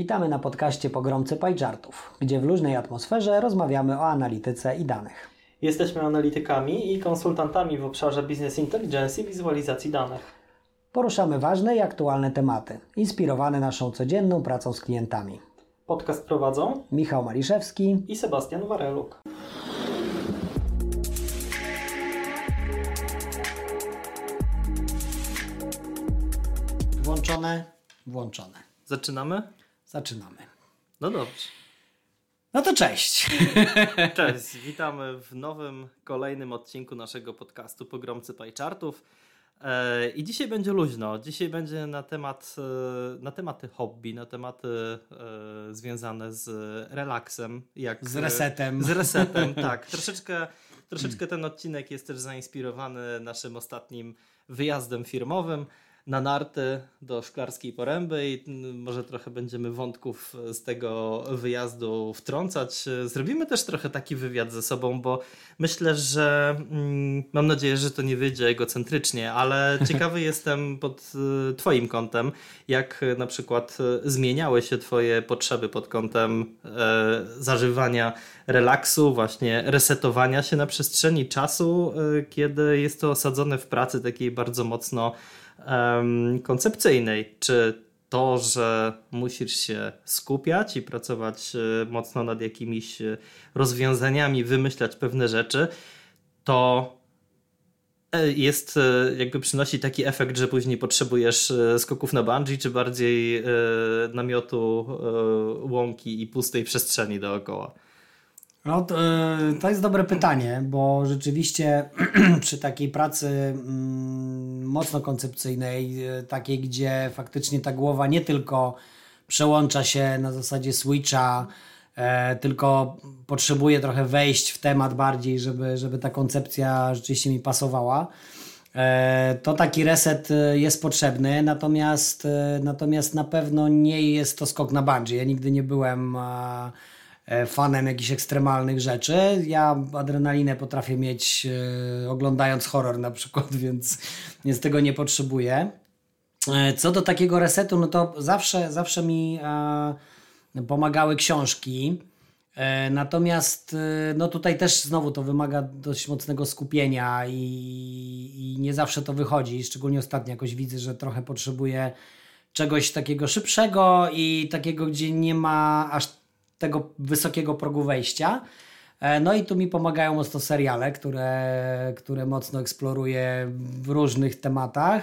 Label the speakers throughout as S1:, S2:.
S1: Witamy na podcaście Pogromcy Pajczartów, gdzie w luźnej atmosferze rozmawiamy o analityce i danych.
S2: Jesteśmy analitykami i konsultantami w obszarze Business Intelligence i wizualizacji danych.
S1: Poruszamy ważne i aktualne tematy, inspirowane naszą codzienną pracą z klientami.
S2: Podcast prowadzą
S1: Michał Maliszewski
S2: i Sebastian Wareluk.
S1: Włączone, włączone.
S2: Zaczynamy?
S1: Zaczynamy.
S2: No dobrze.
S1: No to cześć.
S2: Cześć, witamy w nowym, kolejnym odcinku naszego podcastu Pogromcy Pajczartów. E, I dzisiaj będzie luźno. Dzisiaj będzie na temat, e, na tematy hobby, na tematy e, związane z relaksem.
S1: Jak, z resetem.
S2: Z resetem, tak. Troszeczkę, troszeczkę ten odcinek jest też zainspirowany naszym ostatnim wyjazdem firmowym na narty do Szklarskiej Poręby i może trochę będziemy wątków z tego wyjazdu wtrącać. Zrobimy też trochę taki wywiad ze sobą, bo myślę, że mm, mam nadzieję, że to nie wyjdzie egocentrycznie, ale ciekawy jestem pod y, Twoim kątem, jak na przykład zmieniały się Twoje potrzeby pod kątem e, zażywania relaksu, właśnie resetowania się na przestrzeni czasu, e, kiedy jest to osadzone w pracy takiej bardzo mocno um, koncepcyjnej. Czy to, że musisz się skupiać i pracować e, mocno nad jakimiś e, rozwiązaniami, wymyślać pewne rzeczy, to e, jest, jakby przynosi taki efekt, że później potrzebujesz skoków na bungee, czy bardziej namiotu, łąki i pustej przestrzeni dookoła?
S1: No, to, e, to jest dobre pytanie, bo rzeczywiście przy takiej pracy mm, mocno koncepcyjnej, e, takiej, gdzie faktycznie ta głowa nie tylko przełącza się na zasadzie switcha, e, tylko potrzebuje trochę wejść w temat bardziej, żeby, żeby ta koncepcja rzeczywiście mi pasowała. To taki reset jest potrzebny, natomiast, natomiast na pewno nie jest to skok na bungee. Ja nigdy nie byłem fanem jakichś ekstremalnych rzeczy. Ja adrenalinę potrafię mieć e, oglądając horror na przykład, więc, więc tego nie potrzebuję. E, co do takiego resetu, no to zawsze, zawsze mi pomagały książki. Natomiast no tutaj też znowu to wymaga dość mocnego skupienia i, i nie zawsze to wychodzi. Szczególnie ostatnio jakoś widzę, że trochę potrzebuję czegoś takiego szybszego i takiego, gdzie nie ma aż tego wysokiego progu wejścia. E, no i tu mi pomagają mocno seriale, które, które mocno eksploruję w różnych tematach.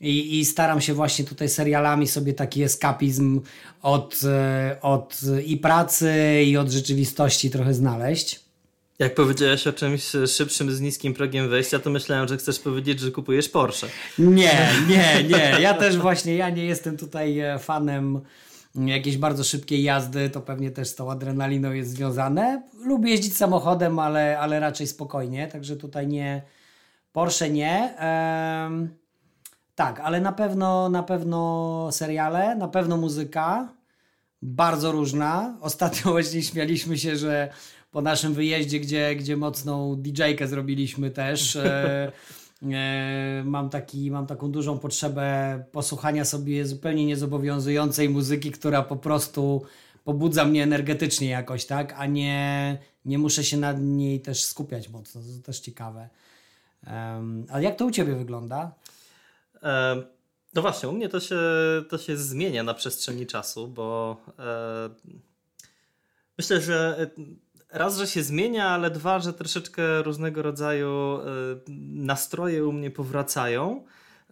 S1: I, I, staram się właśnie tutaj serialami sobie taki eskapizm od, e, od i pracy, i od rzeczywistości trochę znaleźć.
S2: Jak powiedziałeś o czymś szybszym z niskim progiem wejścia, to myślałem, że chcesz powiedzieć, że kupujesz Porsche.
S1: Nie, nie, nie. Ja też właśnie, ja nie jestem tutaj e, fanem jakieś bardzo szybkiej jazdy, to pewnie też z tą adrenaliną jest związane. Lubię jeździć samochodem, ale, ale raczej spokojnie, także tutaj nie. Porsche nie. Ehm, tak, ale na pewno, na pewno seriale, na pewno muzyka. Bardzo różna. Ostatnio właśnie śmialiśmy się, że po naszym wyjeździe, gdzie, gdzie mocną DJ-kę zrobiliśmy też. E, mam, taki, mam taką dużą potrzebę posłuchania sobie zupełnie niezobowiązującej muzyki, która po prostu pobudza mnie energetycznie jakoś, tak? A nie, nie muszę się nad niej też skupiać mocno. To też ciekawe. Um, ale jak to u Ciebie wygląda?
S2: E, no właśnie, u mnie to się, to się zmienia na przestrzeni czasu, bo e, myślę, że raz, że się zmienia, ale dwa, że troszeczkę różnego rodzaju e, nastroje u mnie powracają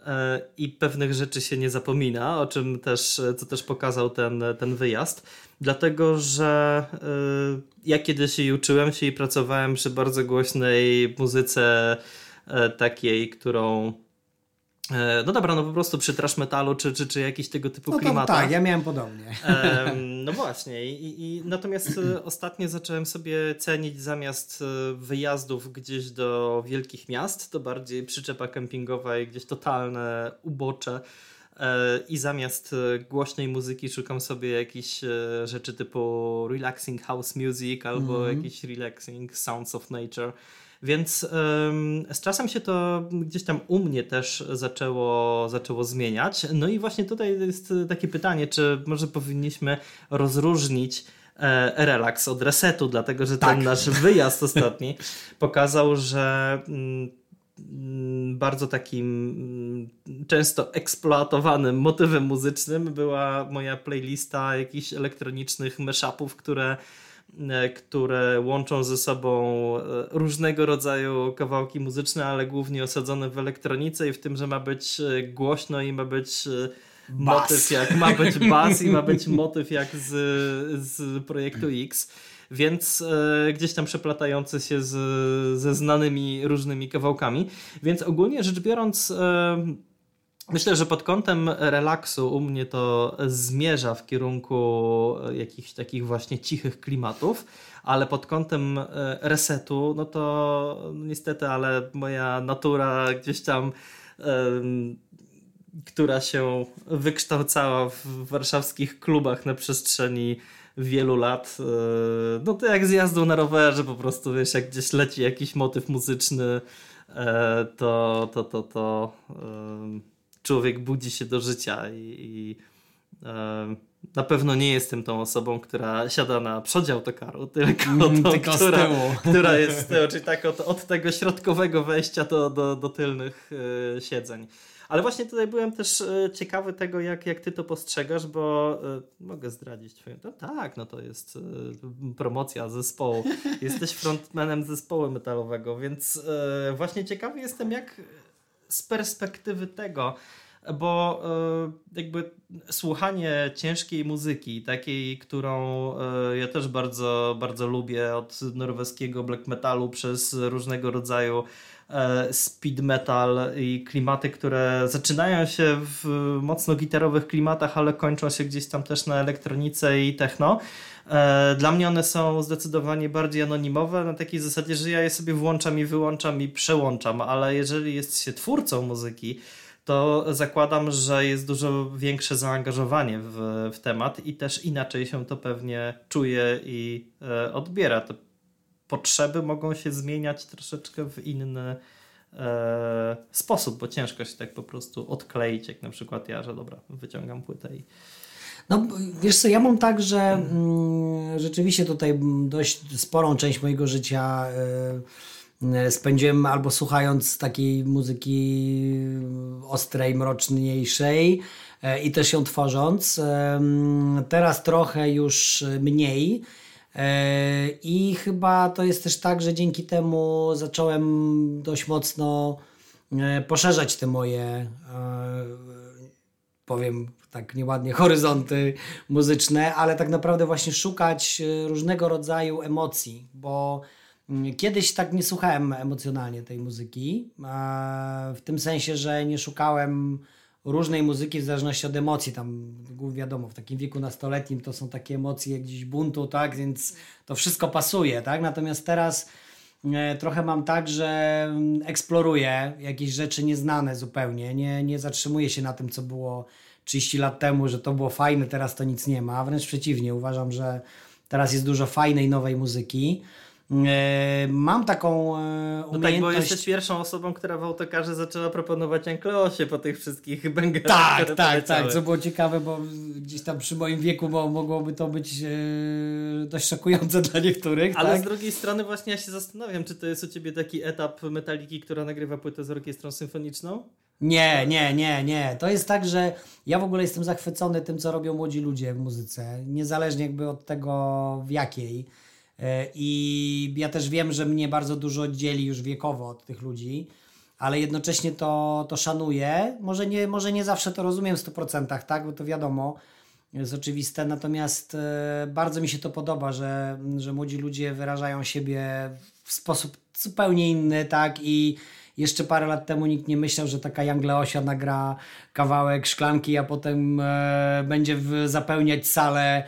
S2: e, i pewnych rzeczy się nie zapomina, o czym też, co też pokazał ten, ten wyjazd. Dlatego, że e, ja kiedyś i uczyłem się i pracowałem przy bardzo głośnej muzyce takiej, którą no dobra, no po prostu przy trash metalu czy, czy, czy jakiś tego typu no klimatach.
S1: Tak, ja miałem podobnie.
S2: no właśnie. I, i, natomiast e, ostatnio zacząłem sobie cenić zamiast e, wyjazdów gdzieś do wielkich miast, to bardziej przyczepa kempingowa i gdzieś totalne ubocze. I zamiast głośnej muzyki szukam sobie jakichś rzeczy typu relaxing house music albo mm -hmm. jakiś relaxing sounds of nature Więc z czasem się to gdzieś tam u mnie też zaczęło, zaczęło zmieniać. No i właśnie tutaj jest takie pytanie, czy może powinniśmy rozróżnić e, relaks od resetu, dlatego że tak. ten nasz wyjazd ostatni pokazał, że mm, bardzo takim mm, często eksploatowanym motywem muzycznym była moja playlista jakichś elektronicznych mashupów, które które łączą ze sobą e, różnego rodzaju kawałki muzyczne, ale głównie osadzone w elektronice i w tym, że ma być e, głośno i ma być bas. motyw jak ma być bas i ma być motyw jak z, z projektu X. Więc e, gdzieś tam przeplatający się z, ze znanymi różnymi kawałkami. Więc ogólnie rzecz biorąc, e, Myślę, że pod kątem relaksu u mnie to zmierza w kierunku jakichś takich właśnie cichych klimatów, ale pod kątem e, resetu, no to niestety, ale moja natura gdzieś tam, która się wykształcała w warszawskich klubach na przestrzeni wielu lat, e, no to jak z jazdą na rowerze, po prostu wiesz, jak gdzieś leci jakiś motyw muzyczny, e, to, to, to, to człowiek budzi się do życia i, i e, na pewno nie jestem tą osobą, która siada na przodzie autokaru, tylko, mm, tą, tylko która, która jest z tyłu, czyli tak od, od tego środkowego wejścia do, do, do tylnych e, siedzeń. Ale właśnie tutaj byłem też e, ciekawy tego, jak, jak ty to postrzegasz, bo e, mogę zdradzić twoją. No tak, no to jest e, promocja zespołu. Jesteś frontmanem zespołu metalowego, więc e, właśnie ciekawy jestem, jak z perspektywy tego, bo e, jakby słuchanie ciężkiej muzyki, takiej, którą e, ja też bardzo, bardzo lubię, od norweskiego black metalu przez różnego rodzaju speed metal i klimaty, które zaczynają się w mocno gitarowych klimatach, ale kończą się gdzieś tam też na elektronice i techno. Dla mnie one są zdecydowanie bardziej anonimowe, na takiej zasadzie, że ja je sobie włączam i wyłączam i przełączam, ale jeżeli jest się twórcą muzyki, to zakładam, że jest dużo większe zaangażowanie w, w temat i też inaczej się to pewnie czuje i e, odbiera. Te potrzeby mogą się zmieniać troszeczkę w inny e, sposób, bo ciężko się tak po prostu odkleić, jak na przykład ja, że dobra, wyciągam płytę i
S1: no wiesz co, ja mam tak, że mm, rzeczywiście tutaj dość sporą część mojego życia y, spędziłem albo słuchając takiej muzyki ostrej, mroczniejszej y, i też ją tworząc. Y, teraz trochę już mniej. I chyba to jest też tak, że dzięki temu zacząłem dość mocno poszerzać te moje, powiem tak nieładnie horyzonty muzyczne, ale tak naprawdę właśnie szukać e, różnego rodzaju emocji, bo mm, kiedyś tak nie słuchałem emocjonalnie tej muzyki, w tym sensie, że nie szukałem różnej muzyki w zależności od emocji, tam wiadomo, w takim wieku nastoletnim to są takie emocje gdzieś buntu, tak, więc to wszystko pasuje, tak, natomiast teraz e, trochę mam tak, że mm, eksploruję jakieś rzeczy nieznane zupełnie, nie, nie zatrzymuję się na tym, co było 30 lat temu, że to było fajne, teraz to nic nie ma. Wręcz przeciwnie, uważam, że teraz jest dużo fajnej, nowej muzyki. E, mam taką umiejętność... No tak,
S2: bo jesteś pierwszą osobą, która w autokarze zaczęła proponować Ankleosie po tych wszystkich bęgach.
S1: Tak, tak, tak, co było ciekawe, bo gdzieś tam przy moim wieku bo mogłoby to być e, dość szokujące dla niektórych.
S2: Ale
S1: tak?
S2: z drugiej strony właśnie ja się zastanawiam, czy to jest u Ciebie taki etap Metaliki, która nagrywa płytę z orkiestrą symfoniczną?
S1: Nie, nie, nie, nie. To jest tak, że ja w ogóle jestem zachwycony tym, co robią młodzi ludzie w muzyce, niezależnie jakby od tego w jakiej. E, I ja też wiem, że mnie bardzo dużo dzieli już wiekowo od tych ludzi, ale jednocześnie to, to szanuję. Może nie, może nie zawsze to rozumiem w 100%, tak? Bo to wiadomo, jest oczywiste. Natomiast e, bardzo mi się to podoba, że, że młodzi ludzie wyrażają siebie w sposób zupełnie inny, tak? I jeszcze parę lat temu nikt nie myślał, że taka Young Leosia nagra kawałek szklanki, a potem e, będzie w, zapełniać salę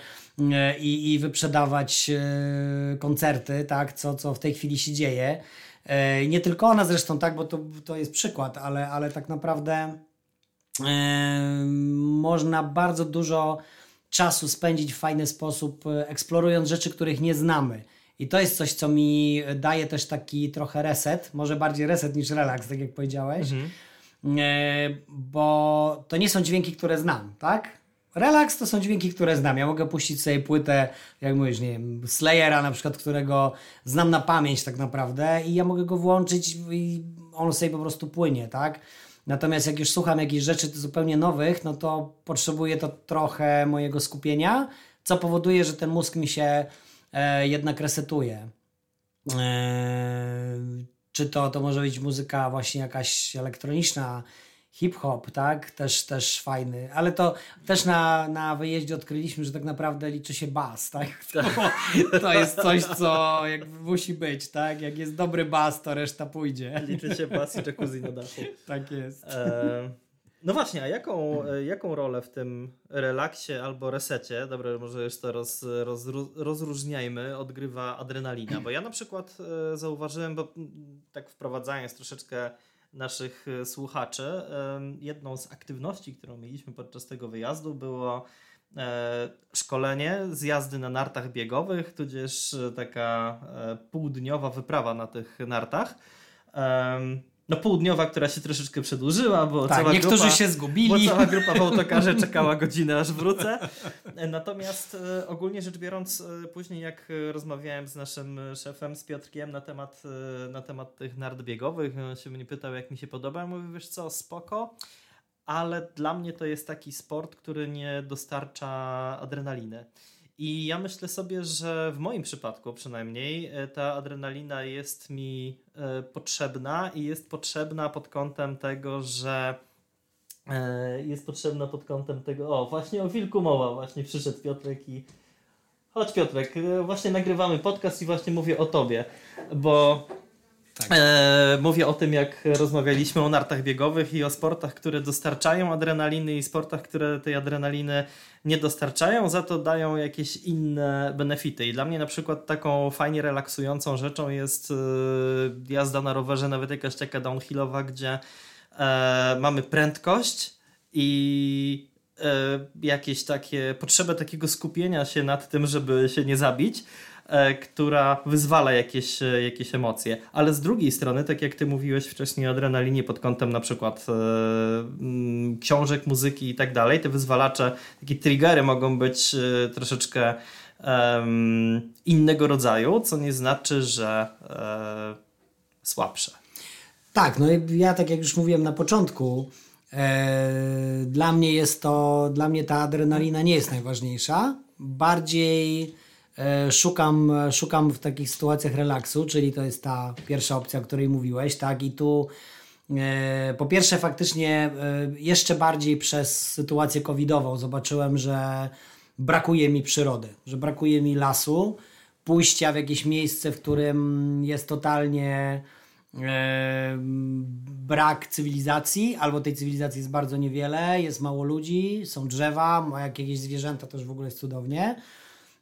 S1: i, i wyprzedawać e, koncerty, tak, co, co w tej chwili się dzieje. E, nie tylko ona zresztą, tak, bo to, to jest przykład, ale, ale tak naprawdę e, można bardzo dużo czasu spędzić w fajny sposób, e, eksplorując rzeczy, których nie znamy. I to jest coś, co mi daje też taki trochę reset, może bardziej reset niż relaks, tak jak powiedziałeś, mhm. E, bo to nie są dźwięki, które znam, tak? Relaks to są dźwięki, które znam. Ja mogę puścić sobie płytę, jak mówisz, nie wiem, Slayera na przykład, którego znam na pamięć tak naprawdę i ja mogę go włączyć i on sobie po prostu płynie, tak? Natomiast jak już słucham jakichś rzeczy zupełnie nowych, no to potrzebuję to trochę mojego skupienia, co powoduje, że ten mózg mi się e, jednak resetuje. E, czy to, to może być muzyka właśnie jakaś elektroniczna, hip-hop, tak? Też, też fajny. Ale to też na, na wyjeździe odkryliśmy, że tak naprawdę liczy się bas, tak? To, to jest coś, co jak musi być, tak? Jak jest dobry bas, to reszta pójdzie.
S2: Liczy się bas i jacuzzi na dachu.
S1: Tak jest. E,
S2: no właśnie, a jaką, jaką rolę w tym relaksie albo resecie, dobra, może to roz, roz, rozróżniajmy, odgrywa adrenalina? Bo ja na przykład e, zauważyłem, bo tak wprowadzając troszeczkę naszych e, słuchaczy. Jedną z aktywności, którą mieliśmy podczas tego wyjazdu było e, szkolenie z jazdy na nartach biegowych, tudzież e, taka półdniowa wyprawa na tych nartach no półdniowa, która się troszeczkę przedłużyła, bo
S1: tak,
S2: cała
S1: niektórzy
S2: grupa,
S1: się zgubili.
S2: Bo cała grupa w autokarze czekała godzinę, aż wrócę. Natomiast e, ogólnie rzecz biorąc, e, później jak rozmawiałem z naszym szefem, z Piotrkiem na temat, e, na temat tych nart biegowych, on się mnie pytał, jak mi się podoba. Ja mówię, wiesz co, spoko, ale dla mnie to jest taki sport, który nie dostarcza adrenaliny. I ja myślę sobie, że w moim przypadku przynajmniej e, ta adrenalina jest mi e, potrzebna i jest potrzebna pod kątem tego, że e, jest potrzebna pod kątem tego, o właśnie o wilku mowa, właśnie przyszedł Piotrek i chodź Piotrek, właśnie nagrywamy podcast i właśnie mówię o tobie, bo tak. E, mówię o tym, jak rozmawialiśmy o nartach biegowych i o sportach, które dostarczają adrenaliny i sportach, które tej adrenaliny nie dostarczają, za to dają jakieś inne benefity. I dla mnie na przykład taką fajnie relaksującą rzeczą jest e, jazda na rowerze, nawet jakaś taka downhillowa, gdzie e, mamy prędkość i e, jakieś takie potrzebę takiego skupienia się nad tym, żeby się nie zabić która wyzwala jakieś, e, jakieś emocje. Ale z drugiej strony, tak jak ty mówiłeś wcześniej o adrenalinie pod kątem na przykład e, mm, książek, muzyki i tak dalej, te wyzwalacze, takie triggery mogą być troszeczkę innego rodzaju, co nie znaczy, że słabsze.
S1: Tak, no ja tak jak już mówiłem na początku, dla mnie jest to, dla mnie ta adrenalina nie jest najważniejsza. Bardziej E, szukam, szukam w takich sytuacjach relaksu, czyli to jest ta pierwsza opcja, o której mówiłeś, tak? I tu e, po pierwsze faktycznie e, jeszcze bardziej przez sytuację covidową zobaczyłem, że brakuje mi przyrody, że brakuje mi lasu, pójścia w jakieś miejsce, w którym jest totalnie brak cywilizacji, albo tej cywilizacji jest bardzo niewiele, jest mało ludzi, są drzewa, jakieś zwierzęta też w ogóle jest cudownie.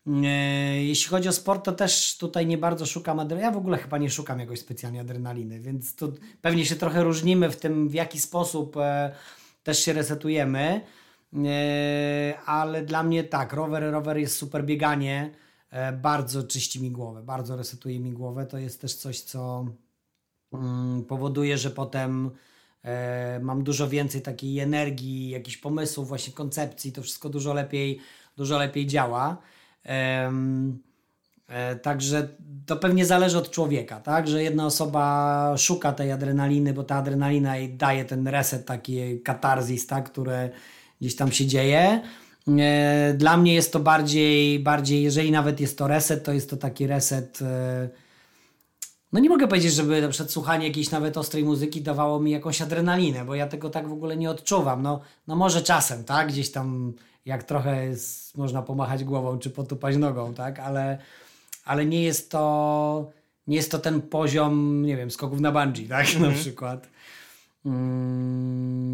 S1: E, jeśli chodzi o sport, to też tutaj nie bardzo szukam adrenaliny. Ja w ogóle chyba nie szukam jakoś specjalnie adrenaliny, więc tu pewnie się trochę różnimy w tym, w jaki sposób e, też się resetujemy. E, ale dla mnie tak, rower, rower jest super bieganie, bardzo czyści mi głowę, bardzo resetuje mi głowę. To jest też coś, co mm, powoduje, że potem mam dużo więcej takiej energii, jakichś pomysłów, właśnie koncepcji, to wszystko dużo lepiej, dużo lepiej działa. E, także to pewnie zależy od człowieka, tak? Że jedna osoba szuka tej adrenaliny, bo ta adrenalina jej daje ten reset, taki katarzis, tak? Które gdzieś tam się dzieje. E, dla mnie jest to bardziej, bardziej, jeżeli nawet jest to reset, to jest to taki reset. E, no nie mogę powiedzieć, żeby na przykład słuchanie jakiejś nawet ostrej muzyki dawało mi jakąś adrenalinę, bo ja tego tak w ogóle nie odczuwam. No, no może czasem, tak? Gdzieś tam jak trochę jest, można pomachać głową czy potupać nogą, tak? Ale, ale nie jest to nie jest to ten poziom, nie wiem, skoków na bungee, tak? Mm -hmm. Na mhm. przykład. Mm,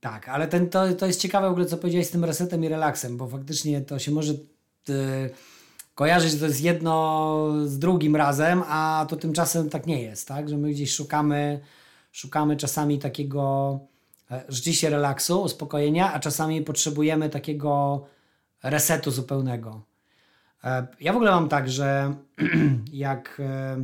S1: tak, ale ten, to, to jest ciekawe w ogóle, co powiedziałeś z tym resetem i relaksem, bo faktycznie to się może y, kojarzyć, że to jest jedno z drugim razem, a to tymczasem tak nie jest, tak? Że my gdzieś szukamy, szukamy czasami takiego rzeczywiście relaksu, uspokojenia, a czasami potrzebujemy takiego resetu zupełnego. E, ja w ogóle mam tak, że jak e,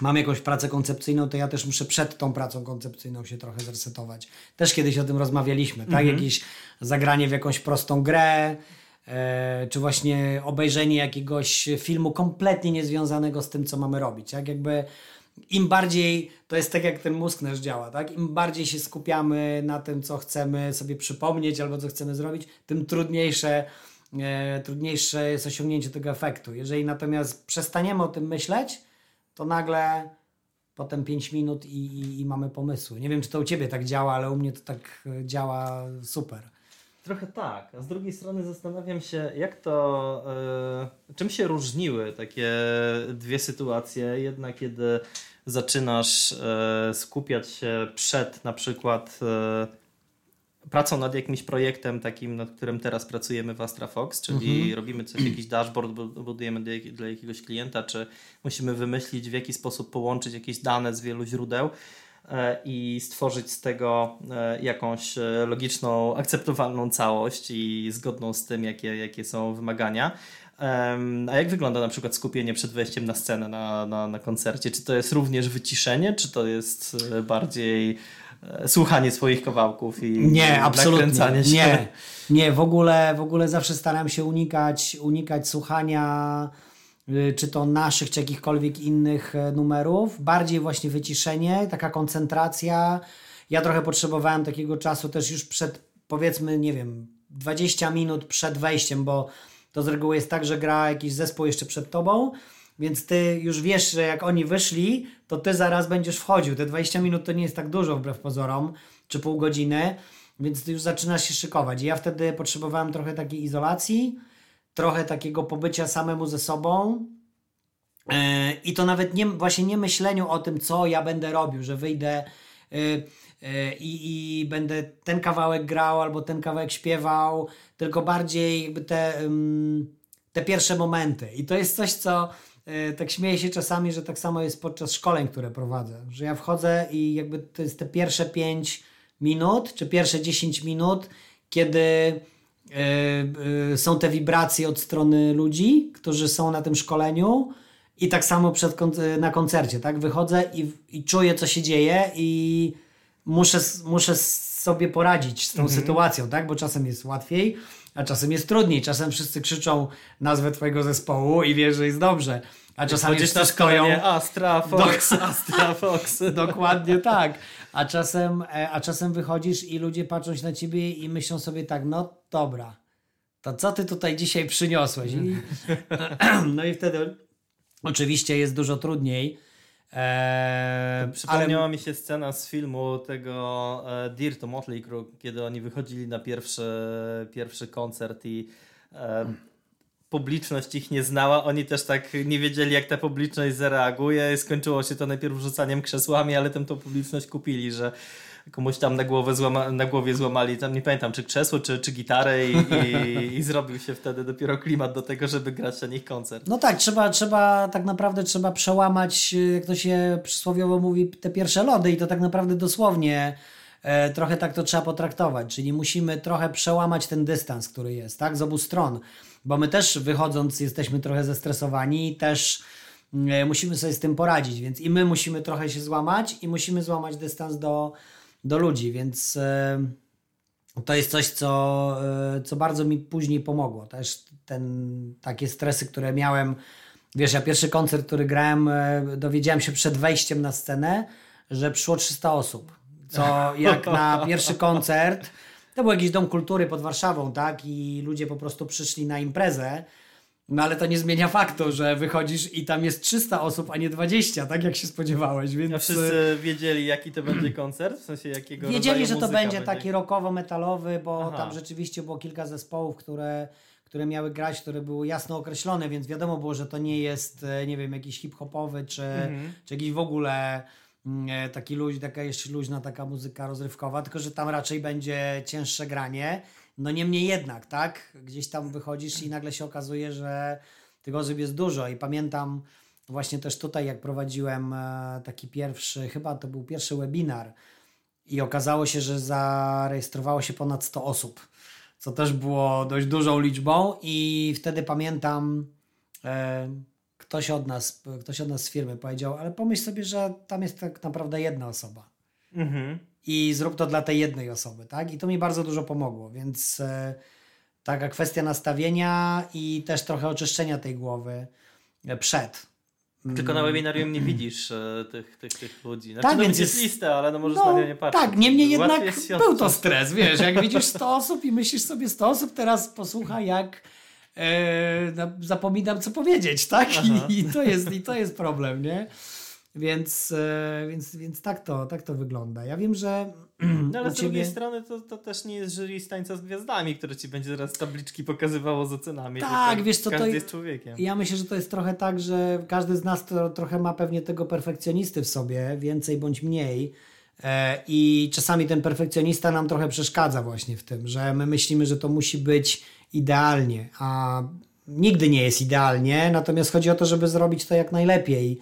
S1: mam jakąś pracę koncepcyjną, to ja też muszę przed tą pracą koncepcyjną się trochę zresetować. Też kiedyś o tym rozmawialiśmy, tak? Mhm. Jakieś zagranie w jakąś prostą grę, e, czy właśnie obejrzenie jakiegoś filmu kompletnie niezwiązanego z tym, co mamy robić. Jak jakby im bardziej, to jest tak jak ten mózg nasz działa, tak? Im bardziej się skupiamy na tym, co chcemy sobie przypomnieć albo co chcemy zrobić, tym trudniejsze, e, trudniejsze jest osiągnięcie tego efektu. Jeżeli natomiast przestaniemy o tym myśleć, to nagle potem 5 minut i, i, i mamy pomysły. Nie wiem, czy to u Ciebie tak działa, ale u mnie to tak e, działa super.
S2: Trochę tak, a z drugiej strony zastanawiam się, jak to, yy, czym się różniły takie dwie sytuacje. Jedna, kiedy zaczynasz yy, skupiać się przed na przykład yy, pracą nad jakimś projektem takim, nad którym teraz pracujemy w AstraFox, czyli mhm. robimy coś, jakiś dashboard, budujemy dla jakiegoś klienta, czy musimy wymyślić w jaki sposób połączyć jakieś dane z wielu źródeł i stworzyć z tego e, jakąś e, logiczną, akceptowalną całość i zgodną z tym, jakie, jakie są wymagania. A jak wygląda na przykład skupienie przed wejściem na scenę na, na, na koncercie? Czy to jest również wyciszenie, czy to jest bardziej słuchanie swoich kawałków i
S1: nie, absolutnie, się? Nie, nie, w ogóle, w ogóle zawsze staram się unikać, unikać słuchania czy to naszych, czy jakichkolwiek innych e, numerów. Bardziej właśnie wyciszenie, taka koncentracja. Ja trochę potrzebowałem takiego czasu też już przed, powiedzmy, nie wiem, 20 minut przed wejściem, bo to z reguły jest tak, że gra jakiś zespół jeszcze przed tobą, więc ty już wiesz, że jak oni wyszli, to ty zaraz będziesz wchodził. Te 20 minut to nie jest tak dużo wbrew pozorom, czy pół godziny, więc ty już zaczynasz się szykować. ja wtedy potrzebowałem trochę takiej izolacji trochę takiego pobycia samemu ze sobą. E, I to nawet nie, właśnie nie myśleniu o tym, co ja będę robił, że wyjdę e, e, i, i będę ten kawałek grał albo ten kawałek śpiewał, tylko bardziej jakby te, te pierwsze momenty. I to jest coś, co tak śmieję się czasami, że tak samo jest podczas szkoleń, które prowadzę, że ja wchodzę i jakby to jest te pierwsze 5 minut, czy pierwsze 10 minut, kiedy są te wibracje od strony ludzi, którzy są na tym szkoleniu i tak samo przed, na koncercie, tak? Wychodzę i, i czuję, co się dzieje i muszę, muszę sobie poradzić z tą mhm. sytuacją, tak? Bo czasem jest łatwiej, a czasem jest trudniej. Czasem wszyscy krzyczą nazwę twojego zespołu i wiesz, że jest dobrze. A czasami
S2: wszyscy na szkolenie Astra Fox. Astra Fox.
S1: Dokładnie tak. A czasem, e, a czasem wychodzisz i ludzie patrzą na ciebie i myślą sobie tak, no dobra, to co ty tutaj dzisiaj przyniosłeś? I, no i wtedy oczywiście jest dużo trudniej.
S2: Eee, Przypomniała ale... mi się scena z filmu tego e, Dear to Motley Crue, kiedy oni wychodzili na pierwszy, pierwszy koncert i e, publiczność ich nie znała, oni też tak nie wiedzieli, jak ta publiczność zareaguje. Skończyło się to najpierw rzucaniem krzesłami, ale tym tą publiczność kupili, że komuś tam na, głowę złama, na głowie złamali, tam nie pamiętam, czy krzesło, czy, czy gitarę i, i, i, zrobił się wtedy dopiero klimat do tego, żeby grać na nich koncert.
S1: No tak, trzeba, trzeba tak naprawdę trzeba przełamać, jak to się przysłowiowo mówi, te pierwsze lody i to tak naprawdę dosłownie trochę tak to trzeba potraktować, czyli musimy trochę przełamać ten dystans, który jest, tak, z obu stron bo my też wychodząc jesteśmy trochę zestresowani i też e, musimy sobie z tym poradzić, więc i my musimy trochę się złamać i musimy złamać dystans do, do ludzi, więc e, to jest coś, co, e, co bardzo mi później pomogło. Też ten, takie stresy, które miałem, wiesz, ja pierwszy koncert, który grałem, dowiedziałem się przed wejściem na scenę, że przyszło 300 osób, co jak na pierwszy koncert to był jakiś dom kultury pod Warszawą, tak? I ludzie po prostu przyszli na imprezę. No ale to nie zmienia faktu, że wychodzisz i tam jest 300 osób, a nie 20, tak jak się spodziewałeś. Więc...
S2: A wszyscy wiedzieli, jaki to będzie koncert? W sensie jakiego
S1: Wiedzieli, że to będzie, będzie taki rockowo-metalowy, bo Aha. tam rzeczywiście było kilka zespołów, które, które miały grać, które były jasno określone, więc wiadomo było, że to nie jest, e, nie wiem, jakiś hip-hopowy, czy, mhm. czy jakiś w ogóle taki luź, taka jeszcze luźna taka muzyka rozrywkowa, tylko że tam raczej będzie cięższe granie. No niemniej jednak, tak? Gdzieś tam wychodzisz i nagle się okazuje, że tych osób jest dużo i pamiętam właśnie też tutaj, jak prowadziłem e, taki pierwszy, chyba to był pierwszy webinar i okazało się, że zarejestrowało się ponad 100 osób, co też było dość dużą liczbą i wtedy pamiętam, e, ktoś od nas, ktoś od nas z firmy powiedział, ale pomyśl sobie, że tam jest tak naprawdę jedna osoba. Mhm. I zrób to dla tej jednej osoby, tak? I to mi bardzo dużo pomogło, więc e, taka kwestia nastawienia i też trochę oczyszczenia tej głowy e, przed.
S2: Tylko na webinarium nie widzisz e, tych, tych, tych ludzi. Znaczy, tak, no więc jest listę, ale no możesz no, na nią nie patrzeć.
S1: Tak, niemniej jednak był to stres, wiesz, jak widzisz 100 osób i myślisz sobie 100 osób, teraz posłuchaj jak zapominam co powiedzieć, tak? I, I, to jest, I to jest problem, nie? Więc, e, więc, więc tak, to, tak to wygląda. Ja wiem, że.
S2: No ale z ciebie... drugiej strony to, to też nie jest jury z tańca z gwiazdami, które ci będzie teraz tabliczki pokazywało z ocenami.
S1: Tak, wiesz co, to
S2: jest człowiekiem.
S1: Ja myślę, że to jest trochę tak, że każdy z nas to, trochę ma pewnie tego perfekcjonisty w sobie, więcej bądź mniej. E, I czasami ten perfekcjonista nam trochę przeszkadza właśnie w tym, że my myślimy, że to musi być idealnie, a nigdy nie jest idealnie, natomiast chodzi o to, żeby zrobić to jak najlepiej.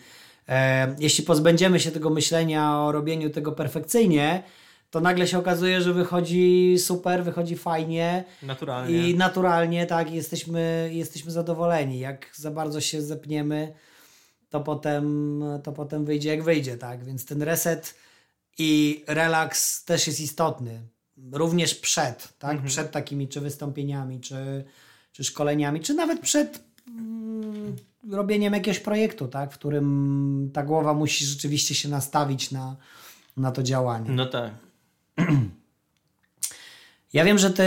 S1: E, jeśli pozbędziemy się tego myślenia o robieniu tego perfekcyjnie, to nagle się okazuje, że wychodzi super, wychodzi fajnie.
S2: Naturalnie.
S1: I naturalnie, tak, jesteśmy, jesteśmy zadowoleni. Jak za bardzo się zepniemy, to potem, to potem wyjdzie jak wyjdzie, tak? Więc ten reset i relaks też jest istotny. Również przed, tak? Mhm. Przed takimi czy wystąpieniami, czy, czy szkoleniami, czy nawet przed mm, robieniem jakiegoś projektu, tak? w którym ta głowa musi rzeczywiście się nastawić na, na to działanie.
S2: No tak.
S1: Ja wiem, że ty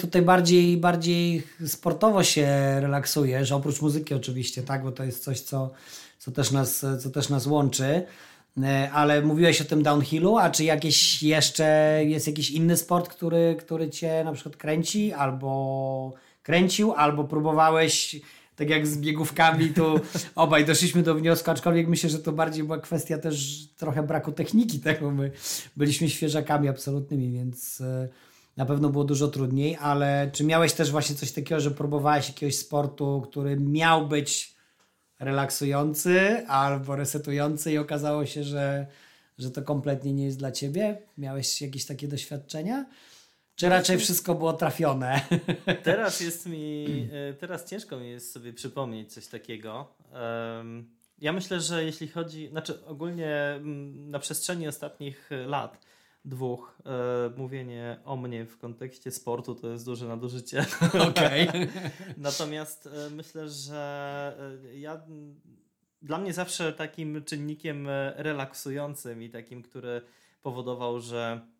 S1: tutaj bardziej, bardziej sportowo się relaksujesz, oprócz muzyki oczywiście, tak, bo to jest coś, co, co, też, nas, co też nas łączy. E, ale mówiłeś o tym downhillu, a czy jakieś jeszcze jest jakiś inny sport, który, który cię na przykład kręci, albo kręcił, albo próbowałeś tak jak z biegówkami, tu obaj doszliśmy do wniosku, aczkolwiek myślę, że to bardziej była kwestia też trochę braku techniki, tak, bo my byliśmy świeżakami absolutnymi, więc e, na pewno było dużo trudniej, ale czy miałeś też właśnie coś takiego, że próbowałeś jakiegoś sportu, który miał być relaksujący albo resetujący i okazało się, że, że to kompletnie nie jest dla ciebie? Miałeś jakieś takie doświadczenia? Czy raczej wszystko było trafione?
S2: Teraz jest mi, e, teraz ciężko mi jest sobie przypomnieć coś takiego. Ja myślę, że jeśli chodzi, znaczy ogólnie mm, na przestrzeni ostatnich lat, dwóch, e, mówienie o mnie w kontekście sportu to jest duże nadużycie.
S1: Okej. Okay.
S2: Natomiast e, myślę, że ja dla mnie zawsze takim czynnikiem relaksującym i takim, który powodował, że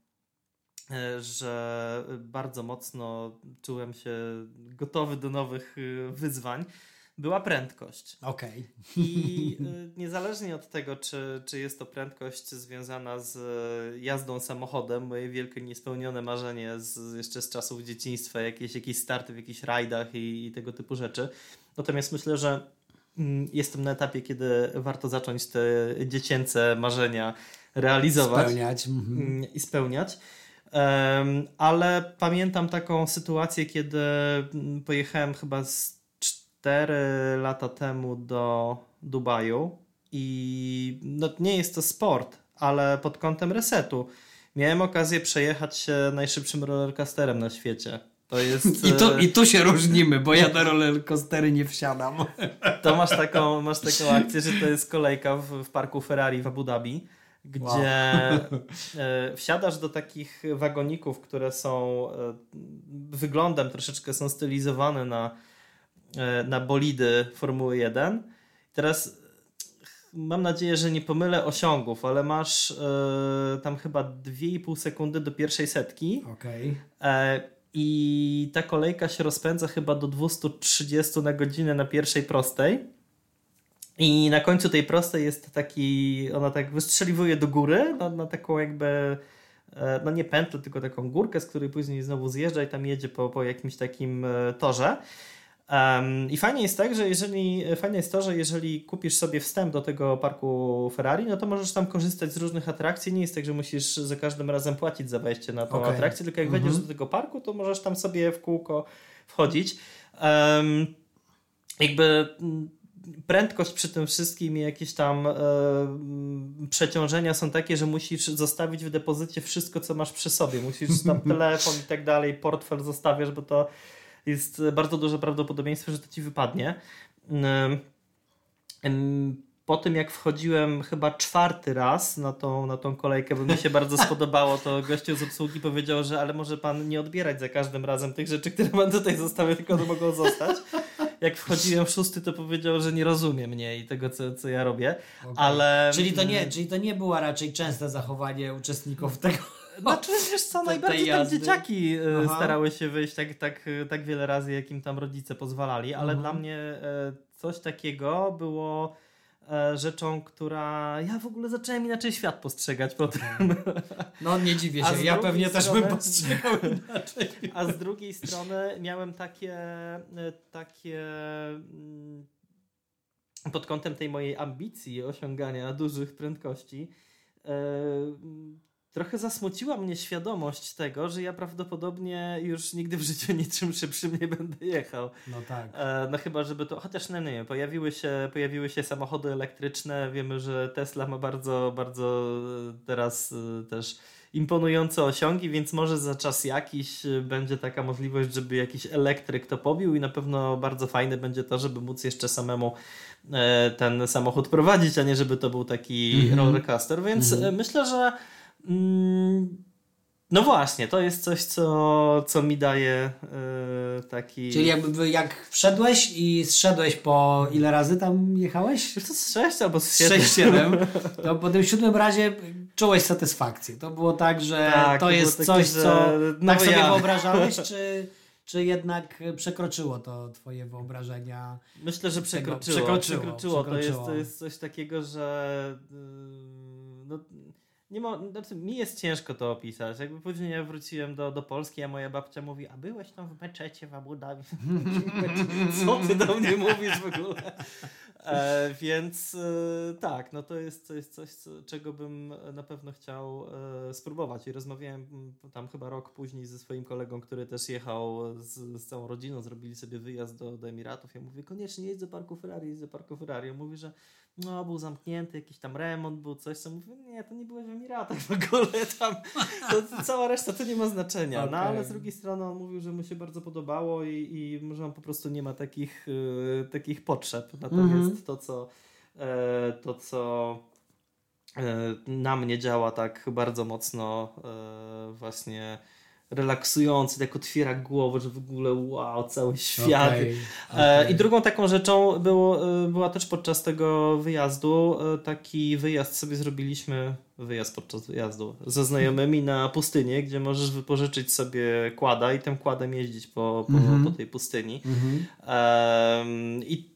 S2: E, że bardzo mocno czułem się gotowy do nowych e, wyzwań, była prędkość.
S1: Okej. Okay.
S2: I e, niezależnie od tego, czy, czy jest to prędkość związana z jazdą samochodem, moje wielkie niespełnione marzenie z, jeszcze z czasów dzieciństwa, jakieś, jakieś starty w jakichś rajdach i, i tego typu rzeczy. Natomiast myślę, że mm, jestem na etapie, kiedy warto zacząć te dziecięce marzenia realizować.
S1: Spełniać. Mhm.
S2: Mm, I spełniać ale pamiętam taką sytuację, kiedy mm, pojechałem chyba z 4 lata temu do Dubaju i no, nie jest to sport, ale pod kątem resetu miałem okazję przejechać się najszybszym rollercoasterem na świecie. To jest...
S1: I, tu, I tu się różnimy, bo ja na rollercoastery nie wsiadam.
S2: To masz taką, masz taką akcję, że to jest kolejka w, w parku Ferrari w Abu Dhabi gdzie wow. E, wsiadasz do takich wagoników, które są e, wyglądem troszeczkę są stylizowane na, e, na bolidy Formuły 1. Teraz mam nadzieję, że nie pomylę osiągów, ale masz tam chyba 2,5 sekundy do pierwszej setki.
S1: Okay.
S2: I ta kolejka się rozpędza chyba do 230 na godzinę na pierwszej prostej. I na końcu tej prostej jest taki, ona tak wystrzeliwuje do góry na, na taką jakby, e, no nie pętlę, tylko taką górkę, z której później znowu zjeżdża i tam jedzie po, po jakimś takim e, torze. Um, I fajnie jest tak, że jeżeli, fajnie jest to, że jeżeli kupisz sobie wstęp do tego parku Ferrari, no to możesz tam korzystać z różnych atrakcji. Nie jest tak, że musisz za każdym razem płacić za wejście na tą okay. atrakcję, tylko jak mhm. wejdziesz do tego parku, to możesz tam sobie w kółko wchodzić. Um, jakby prędkość przy tym wszystkim i jakieś tam e, przeciążenia są takie, że musisz zostawić w depozycie wszystko, co masz przy sobie. Musisz tam telefon i tak dalej, portfel zostawiasz, bo to jest bardzo duże prawdopodobieństwo, że to ci wypadnie. Po tym jak wchodziłem chyba czwarty raz na tą, na tą kolejkę, bo mi się bardzo spodobało, to gościu z obsługi powiedział, że ale może pan nie odbierać za każdym razem tych rzeczy, które pan tutaj zostawię, tylko one mogą zostać jak wchodziłem w szósty, to powiedział, że nie rozumie mnie i tego, co, co ja robię. Okay. Ale...
S1: Czyli to, nie, czyli to nie było raczej częste zachowanie uczestników tego.
S2: Znaczy, wiesz co, najbardziej tam dzieciaki e, Aha. starały się wyjść tak, tak, tak wiele razy, jak im tam rodzice pozwalali, ale mhm. dla mnie e, coś takiego było E, rzeczą, która ja w ogóle zacząłem inaczej świat postrzegać potem.
S1: No nie dziwię się, ja pewnie strony, też bym postrzegał inaczej.
S2: A z drugiej strony miałem takie takie mm, pod kątem tej mojej ambicji osiągania dużych prędkości trochę zasmuciła mnie świadomość tego, że ja prawdopodobnie już nigdy w życiu niczym szybszym nie będę jechał.
S1: No tak.
S2: E, no chyba, żeby to, chociaż no nie, pojawiły się, pojawiły się samochody elektryczne, wiemy, że Tesla ma bardzo, bardzo teraz e, też imponujące osiągi, więc może za czas jakiś e, będzie taka możliwość, żeby jakiś elektryk to pobił i na pewno bardzo fajne będzie to, żeby móc jeszcze samemu e, ten samochód prowadzić, a nie żeby to był taki mm -hmm. rollercoaster, więc mm -hmm. myślę, że no właśnie, to jest coś, co, co mi daje yy, taki.
S1: Czyli jakby jak wszedłeś i zszedłeś po ile razy tam jechałeś?
S2: Już to z 6 albo z
S1: 7. to po tym siódmym razie czułeś satysfakcję. To było tak, że tak, to, to jest takie, coś, co no tak sobie ja. wyobrażałeś, czy, czy jednak przekroczyło to twoje wyobrażenia?
S2: Myślę, że przekroczyło. Przekroczyło, przekroczyło. przekroczyło. To, jest, to jest coś takiego, że. Yy, no, nie ma, znaczy mi jest ciężko to opisać. Jakby później wróciłem do, do Polski, a moja babcia mówi, a byłeś tam w meczecie w Abu Dhabi? Co ty do mnie mówisz w ogóle? E, więc e, tak, no to jest, to jest coś, co, czego bym na pewno chciał e, spróbować. I rozmawiałem tam chyba rok później ze swoim kolegą, który też jechał z, z całą rodziną, zrobili sobie wyjazd do, do Emiratów. Ja mówię, koniecznie jedź do parku Ferrari, jedź do parku Ferrari. On mówi, że no był zamknięty, jakiś tam remont był, coś, co mówię, nie, to nie byłeś w Emiratach w ogóle, tam to, cała reszta to nie ma znaczenia, okay. no ale z drugiej strony on mówił, że mu się bardzo podobało i, i może on po prostu nie ma takich, y, takich potrzeb, natomiast mm -hmm. To, co e, to, co e, na mnie działa tak bardzo mocno e, właśnie relaksujący, tak otwiera głowę, że w ogóle wow, cały świat. Okay, okay. I drugą taką rzeczą było, była też podczas tego wyjazdu, taki wyjazd sobie zrobiliśmy, wyjazd podczas wyjazdu ze znajomymi na pustynię, gdzie możesz wypożyczyć sobie kłada i tym kładem jeździć po, po, mm -hmm. po tej pustyni. Mm -hmm. um, I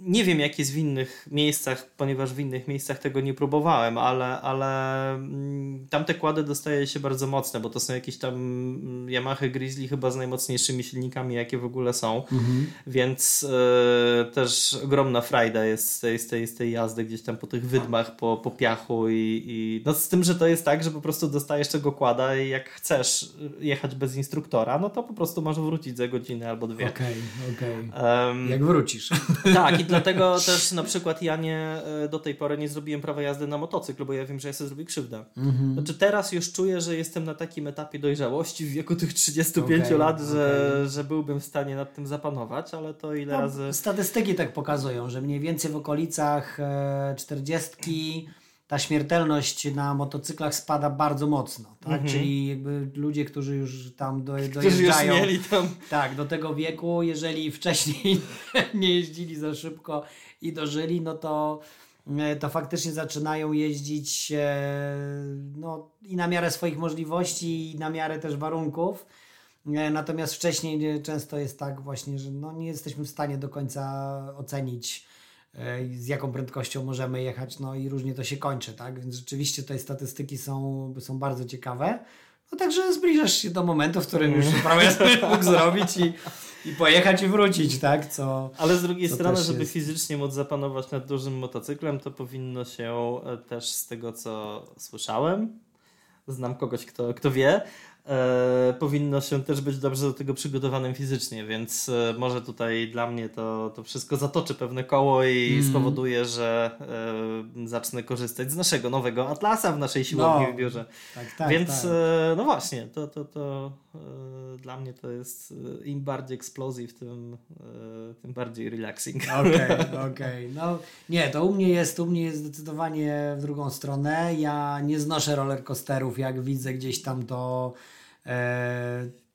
S2: nie wiem, jak jest w innych miejscach, ponieważ w innych miejscach tego nie próbowałem, ale, ale mm, tam te kłady dostaje się bardzo mocne, bo to są jakieś tam mm, Yamaha Grizzly chyba z najmocniejszymi silnikami, jakie w ogóle są, mhm. więc y, też ogromna frajda jest z tej, z, tej, z tej jazdy gdzieś tam po tych wydmach, po, po piachu i, i no z tym, że to jest tak, że po prostu dostajesz tego kłada i jak chcesz jechać bez instruktora, no to po prostu masz wrócić za godzinę albo dwie.
S1: Okej, okay, okej. Okay. Um, jak wrócisz.
S2: Tak, i dlatego też na przykład ja nie e, do tej pory nie zrobiłem prawa jazdy na motocykl, bo ja wiem, że ja sobie zrobię krzywdę. Mm-hmm. Znaczy teraz już czuję, że jestem na takim etapie dojrzałości w wieku tych 35 okay, lat, że, okay. że byłbym w stanie nad tym zapanować, ale to ile no, razy...
S1: Statystyki tak pokazują, że mniej więcej w okolicach 40 e, ta śmiertelność na motocyklach spada bardzo mocno, tak? Mhm. Czyli jakby ludzie, którzy już tam do, dojeżdżają
S2: już mieli tam.
S1: tak, do tego wieku, jeżeli wcześniej nie jeździli za szybko i dożyli, no to e, to faktycznie zaczynają jeździć e, no, i na miarę swoich możliwości, i na miarę też warunków. E, natomiast wcześniej często jest tak właśnie, że no, nie jesteśmy w stanie do końca ocenić z jaką prędkością możemy jechać, no i różnie to się kończy, tak? Więc rzeczywiście te statystyki są, są bardzo ciekawe. No także zbliżasz się do momentu, w którym już prawie mógł zrobić i, i pojechać i wrócić, tak? Co,
S2: Ale z drugiej strony, żeby jest... fizycznie móc zapanować nad dużym motocyklem, to powinno się e, też z tego, co słyszałem, znam kogoś, kto, kto wie, e, powinno się też być dobrze do tego przygotowanym fizycznie, więc e, może tutaj dla mnie to, to wszystko zatoczy pewne koło i mm. spowoduje, że e, zacznę korzystać z naszego nowego Atlasa w naszej siłowni no, w biurze. Tak, tak, więc tak. E, no właśnie, to, to, to, e, dla mnie to jest im bardziej explosive, tym, tym bardziej relaxing.
S1: Okej, okay, okej. Okay. No nie, to u mnie jest, u mnie jest zdecydowanie w drugą stronę. Ja nie znoszę rollercoasterów, jak widzę gdzieś tam to e,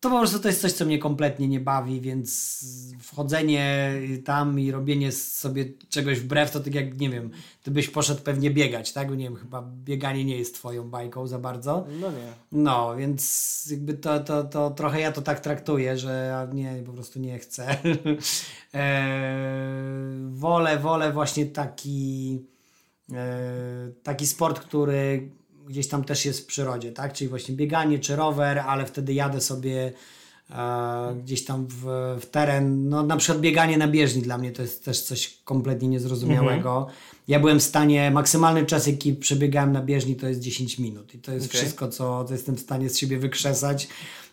S1: to po prostu to jest coś, co mnie kompletnie nie bawi, więc wchodzenie tam i robienie sobie czegoś wbrew, to tak jak, nie wiem, ty byś poszedł pewnie biegać, tak? Nie wiem, chyba bieganie nie jest twoją bajką za bardzo.
S2: No nie.
S1: No, więc jakby to, to, to trochę ja to tak traktuję, że nie, po prostu nie chcę. eee, wolę, wolę właśnie taki e, taki sport, który gdzieś tam też jest w przyrodzie, tak? Czyli właśnie bieganie czy rower, ale wtedy jadę sobie e, gdzieś tam w, w, teren. No na przykład bieganie na bieżni dla mnie to jest też coś kompletnie niezrozumiałego. Mhm. Ja byłem w stanie, maksymalny czas jaki przebiegałem na bieżni to jest 10 minut i to jest okay. wszystko, co, jestem w stanie z siebie wykrzesać.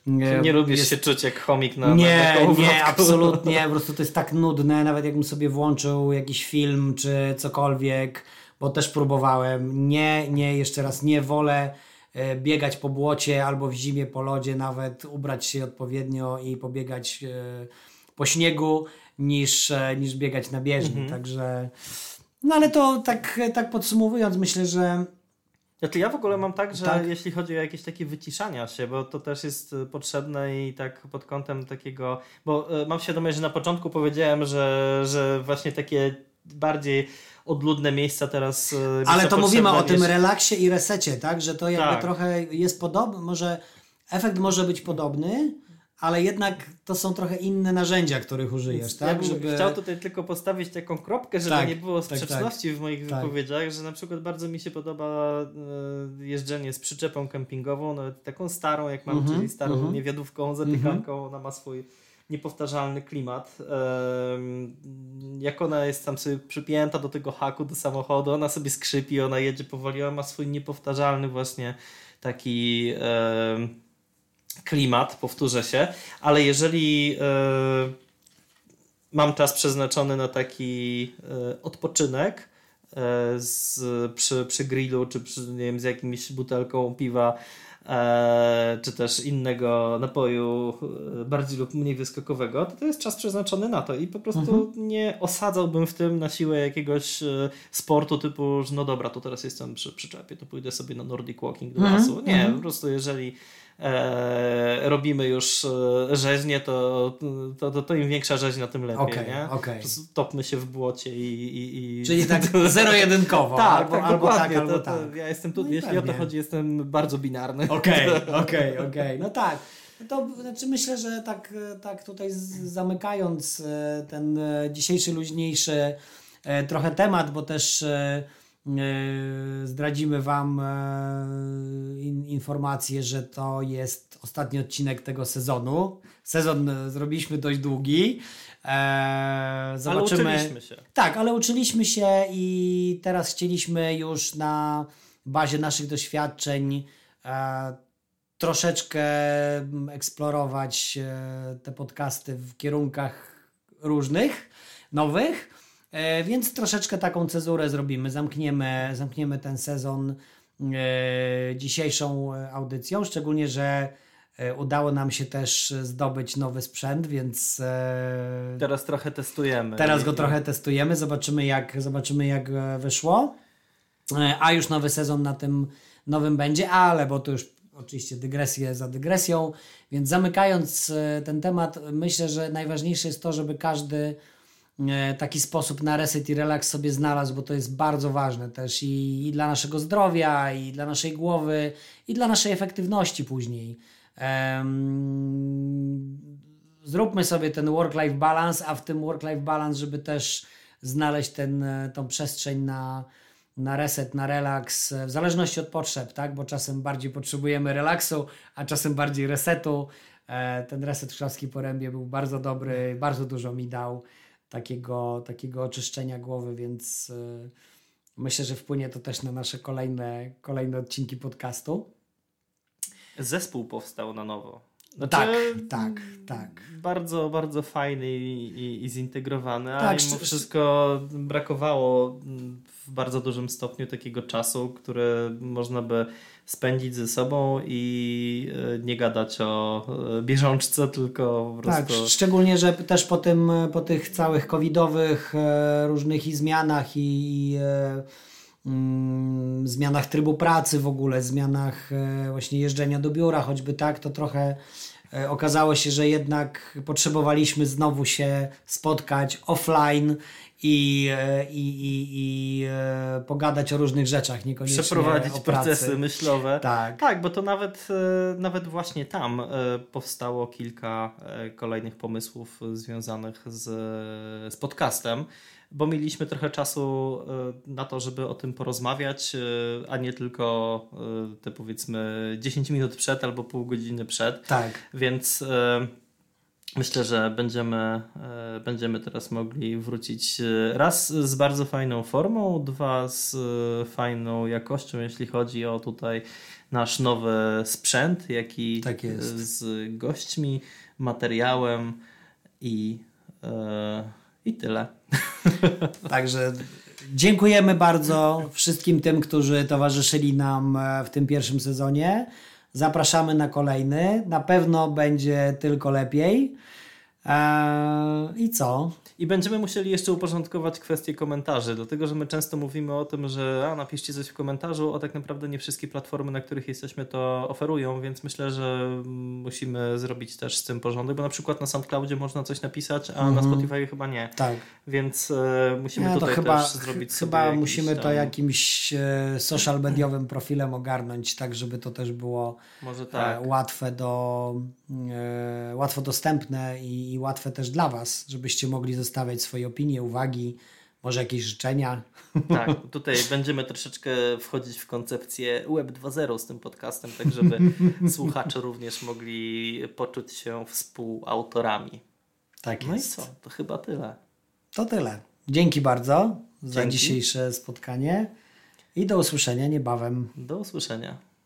S2: Nie, nie lubisz jest... się czuć jak chomik na
S1: Nie, na nie, absolutnie. Po prostu to jest tak nudne, nawet jakbym sobie włączył jakiś film czy cokolwiek bo też próbowałem. Nie, nie, jeszcze raz nie wolę e, biegać po błocie albo w zimie po lodzie, nawet ubrać się odpowiednio i pobiegać e, po śniegu niż, e, niż biegać na bieżni. Mhm. Także no ale to tak, tak podsumowując, myślę, że
S2: znaczy ja w ogóle mam tak, że tak? jeśli chodzi o jakieś takie wyciszania się, bo to też jest potrzebne i tak pod kątem takiego, bo mam świadomość, że na początku powiedziałem, że, że właśnie takie bardziej odludne miejsca teraz.
S1: E, Ale to mówimy o tym relaksie i resecie, tak? Że to jakby tak. trochę jest podobne, może efekt może być podobny, ale jednak to są trochę inne narzędzia, których użyjesz, tak?
S2: Ja żeby... Chciał tutaj tylko postawić taką kropkę, żeby tak, nie było tak, sprzeczności tak, w moich tak. wypowiedziach, że na przykład bardzo mi się podoba e, jeżdżenie z przyczepą kempingową, nawet taką starą, jak mam, mm -hmm, czyli starą mm -hmm. niewiadówką, zapiekanką, mm -hmm. ona ma swój niepowtarzalny klimat. Jak ona jest tam sobie przypięta do tego haku, do samochodu, ona sobie skrzypi, ona jedzie powoli, ona ma swój niepowtarzalny właśnie taki klimat, powtórzę się, ale jeżeli mam czas przeznaczony na taki e, odpoczynek, e, z, przy, przy grillu, czy przy, nie wiem, z jakimś butelką piwa, czy też innego napoju e, bardziej lub mniej wyskokowego, to to jest czas przeznaczony na to i po prostu mhm. nie osadzałbym w tym na siłę jakiegoś e, sportu typu, że no dobra, to teraz jestem przy przyczepie, to pójdę sobie na Nordic Walking do mhm. lasu. Nie, mhm. po prostu jeżeli e, robimy już e, rzeźnie, to, to, to, to, im większa rzeźnia, tym lepiej. Okay, nie? Okay. Topmy się w błocie i. i,
S1: i... Czyli tak zero-jedynkowo.
S2: tak, albo, tak, albo tak, albo to, tak. ja jestem tu, no jeśli pewnie. o to chodzi, jestem bardzo binarny.
S1: Okej, okej, okej. No tak. To znaczy myślę, że tak, tak tutaj zamykając e, ten e, dzisiejszy luźniejszy trochę temat, bo też zdradzimy Wam e, informację, że to jest ostatni odcinek tego sezonu. Sezon e, zrobiliśmy dość długi.
S2: Zobaczymy. Ale uczyliśmy się.
S1: Tak, ale uczyliśmy się i teraz chcieliśmy już na bazie naszych doświadczeń troszeczkę eksplorować te podcasty w kierunkach różnych, nowych. E, więc troszeczkę taką cezurę zrobimy. Zamkniemy, zamkniemy ten sezon e, dzisiejszą audycją, szczególnie, że e, udało nam się też zdobyć nowy sprzęt, więc
S2: teraz trochę testujemy.
S1: Teraz go trochę testujemy, zobaczymy jak, zobaczymy jak wyszło. A już nowy sezon na tym nowym będzie, ale bo to już oczywiście dygresję za dygresją, więc zamykając ten temat, myślę, że najważniejsze jest to, żeby każdy taki sposób na reset i relaks sobie znalazł, bo to jest bardzo ważne też i, i, dla naszego zdrowia, i dla naszej głowy, i dla naszej efektywności później. Zróbmy sobie ten work-life balance, a w tym work-life balance, żeby też znaleźć ten, e, tą przestrzeń na, na reset, na relaks, w zależności od potrzeb, tak? bo czasem bardziej potrzebujemy relaksu, a czasem bardziej resetu. E, ten reset w Szklarskiej Porębie był bardzo dobry, bardzo dużo mi dał takiego, takiego oczyszczenia głowy, więc y, myślę, że wpłynie to też na nasze kolejne, kolejne odcinki podcastu.
S2: Zespół powstał na nowo. Znaczy,
S1: tak, tak, tak.
S2: Bardzo, bardzo fajny i, i, i zintegrowany,
S1: Tak,
S2: a mimo wszystko brakowało w bardzo dużym stopniu takiego czasu, który można by spędzić ze sobą i e, nie gadać o e, bieżączce, tylko po
S1: Tak,
S2: prostu...
S1: szcz- szczególnie, że też po, tym, po tych całych covidowych e, różnych i zmianach i, i zmianach trybu pracy w ogóle, zmianach e, właśnie jeżdżenia do biura, choćby tak, to trochę e, okazało się, że jednak potrzebowaliśmy znowu się spotkać offline i, e, i, i, i pogadać o różnych rzeczach, niekoniecznie
S2: Przeprowadzić
S1: o pracy.
S2: procesy myślowe.
S1: Tak.
S2: Tak, bo to nawet, nawet właśnie tam powstało kilka kolejnych pomysłów związanych z, z podcastem, bo mieliśmy trochę czasu e, na to, żeby o tym porozmawiać, e, a nie tylko e, te powiedzmy 10 minut przed albo pół godziny przed.
S1: Tak.
S2: Więc myślę, że będziemy, będziemy teraz mogli wrócić raz z bardzo fajną formą, dwa z fajną jakością, jeśli chodzi o tutaj nasz nowy sprzęt, jak i
S1: Tak jest.
S2: z gośćmi, materiałem i, i tyle.
S1: Także dziękujemy bardzo wszystkim tym, którzy towarzyszyli nam e, w tym pierwszym sezonie. Zapraszamy na kolejny. Na pewno będzie tylko lepiej. Eee, I co?
S2: I będziemy musieli jeszcze uporządkować kwestię komentarzy, dlatego że my często mówimy o tym, że a, napiszcie coś w komentarzu, a tak naprawdę nie wszystkie platformy, na których jesteśmy, to oferują, więc myślę, że mm, musimy zrobić też z tym porządek, bo na przykład na SoundCloudzie można coś napisać, a na Spotify chyba nie.
S1: Tak.
S2: Więc e, musimy
S1: Nie, to
S2: tutaj
S1: chyba,
S2: też zrobić
S1: chyba
S2: sobie jakiś
S1: musimy to
S2: tam-
S1: jakimś e, social mediowym profilem ogarnąć, tak żeby to też było e,
S2: tak.
S1: łatwe do e, łatwo dostępne i, i łatwe też dla Was, żebyście mogli zostawiać swoje opinie, uwagi, może jakieś życzenia.
S2: Tak, tutaj będziemy troszeczkę wchodzić w koncepcję Web 2.0 z tym podcastem, tak żeby słuchacze również mogli poczuć się współautorami.
S1: Tak
S2: No i
S1: jest.
S2: co? To chyba tyle.
S1: To tyle. Dzięki bardzo za
S2: Dzięki.
S1: dzisiejsze spotkanie i do usłyszenia niebawem.
S2: Do usłyszenia.